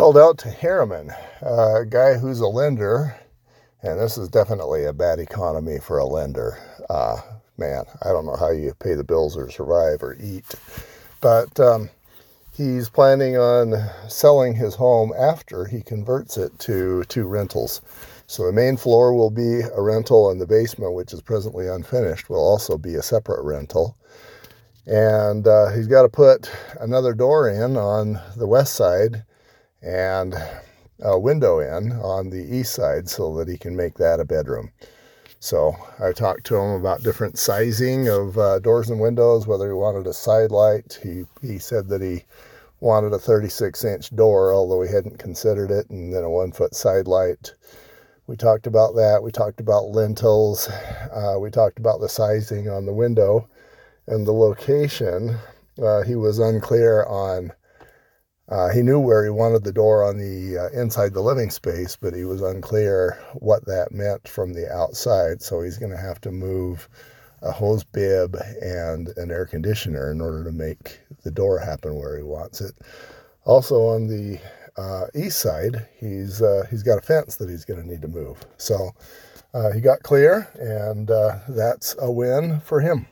called out to Harriman, a guy who's a lender, and this is definitely a bad economy for a lender. Uh, man, I don't know how you pay the bills or survive or eat, but um, he's planning on selling his home after he converts it to two rentals. So the main floor will be a rental, and the basement, which is presently unfinished, will also be a separate rental. And uh, he's got to put another door in on the west side and a window in on the east side so that he can make that a bedroom. So I talked to him about different sizing of uh, doors and windows, whether he wanted a side light. He, he said that he wanted a 36 inch door, although he hadn't considered it, and then a one foot side light. We talked about that. We talked about lintels. Uh, we talked about the sizing on the window and the location. Uh, he was unclear on. Uh, he knew where he wanted the door on the uh, inside the living space, but he was unclear what that meant from the outside. So he's going to have to move a hose bib and an air conditioner in order to make the door happen where he wants it. Also on the uh, east side, he's uh, he's got a fence that he's going to need to move. So uh, he got clear, and uh, that's a win for him.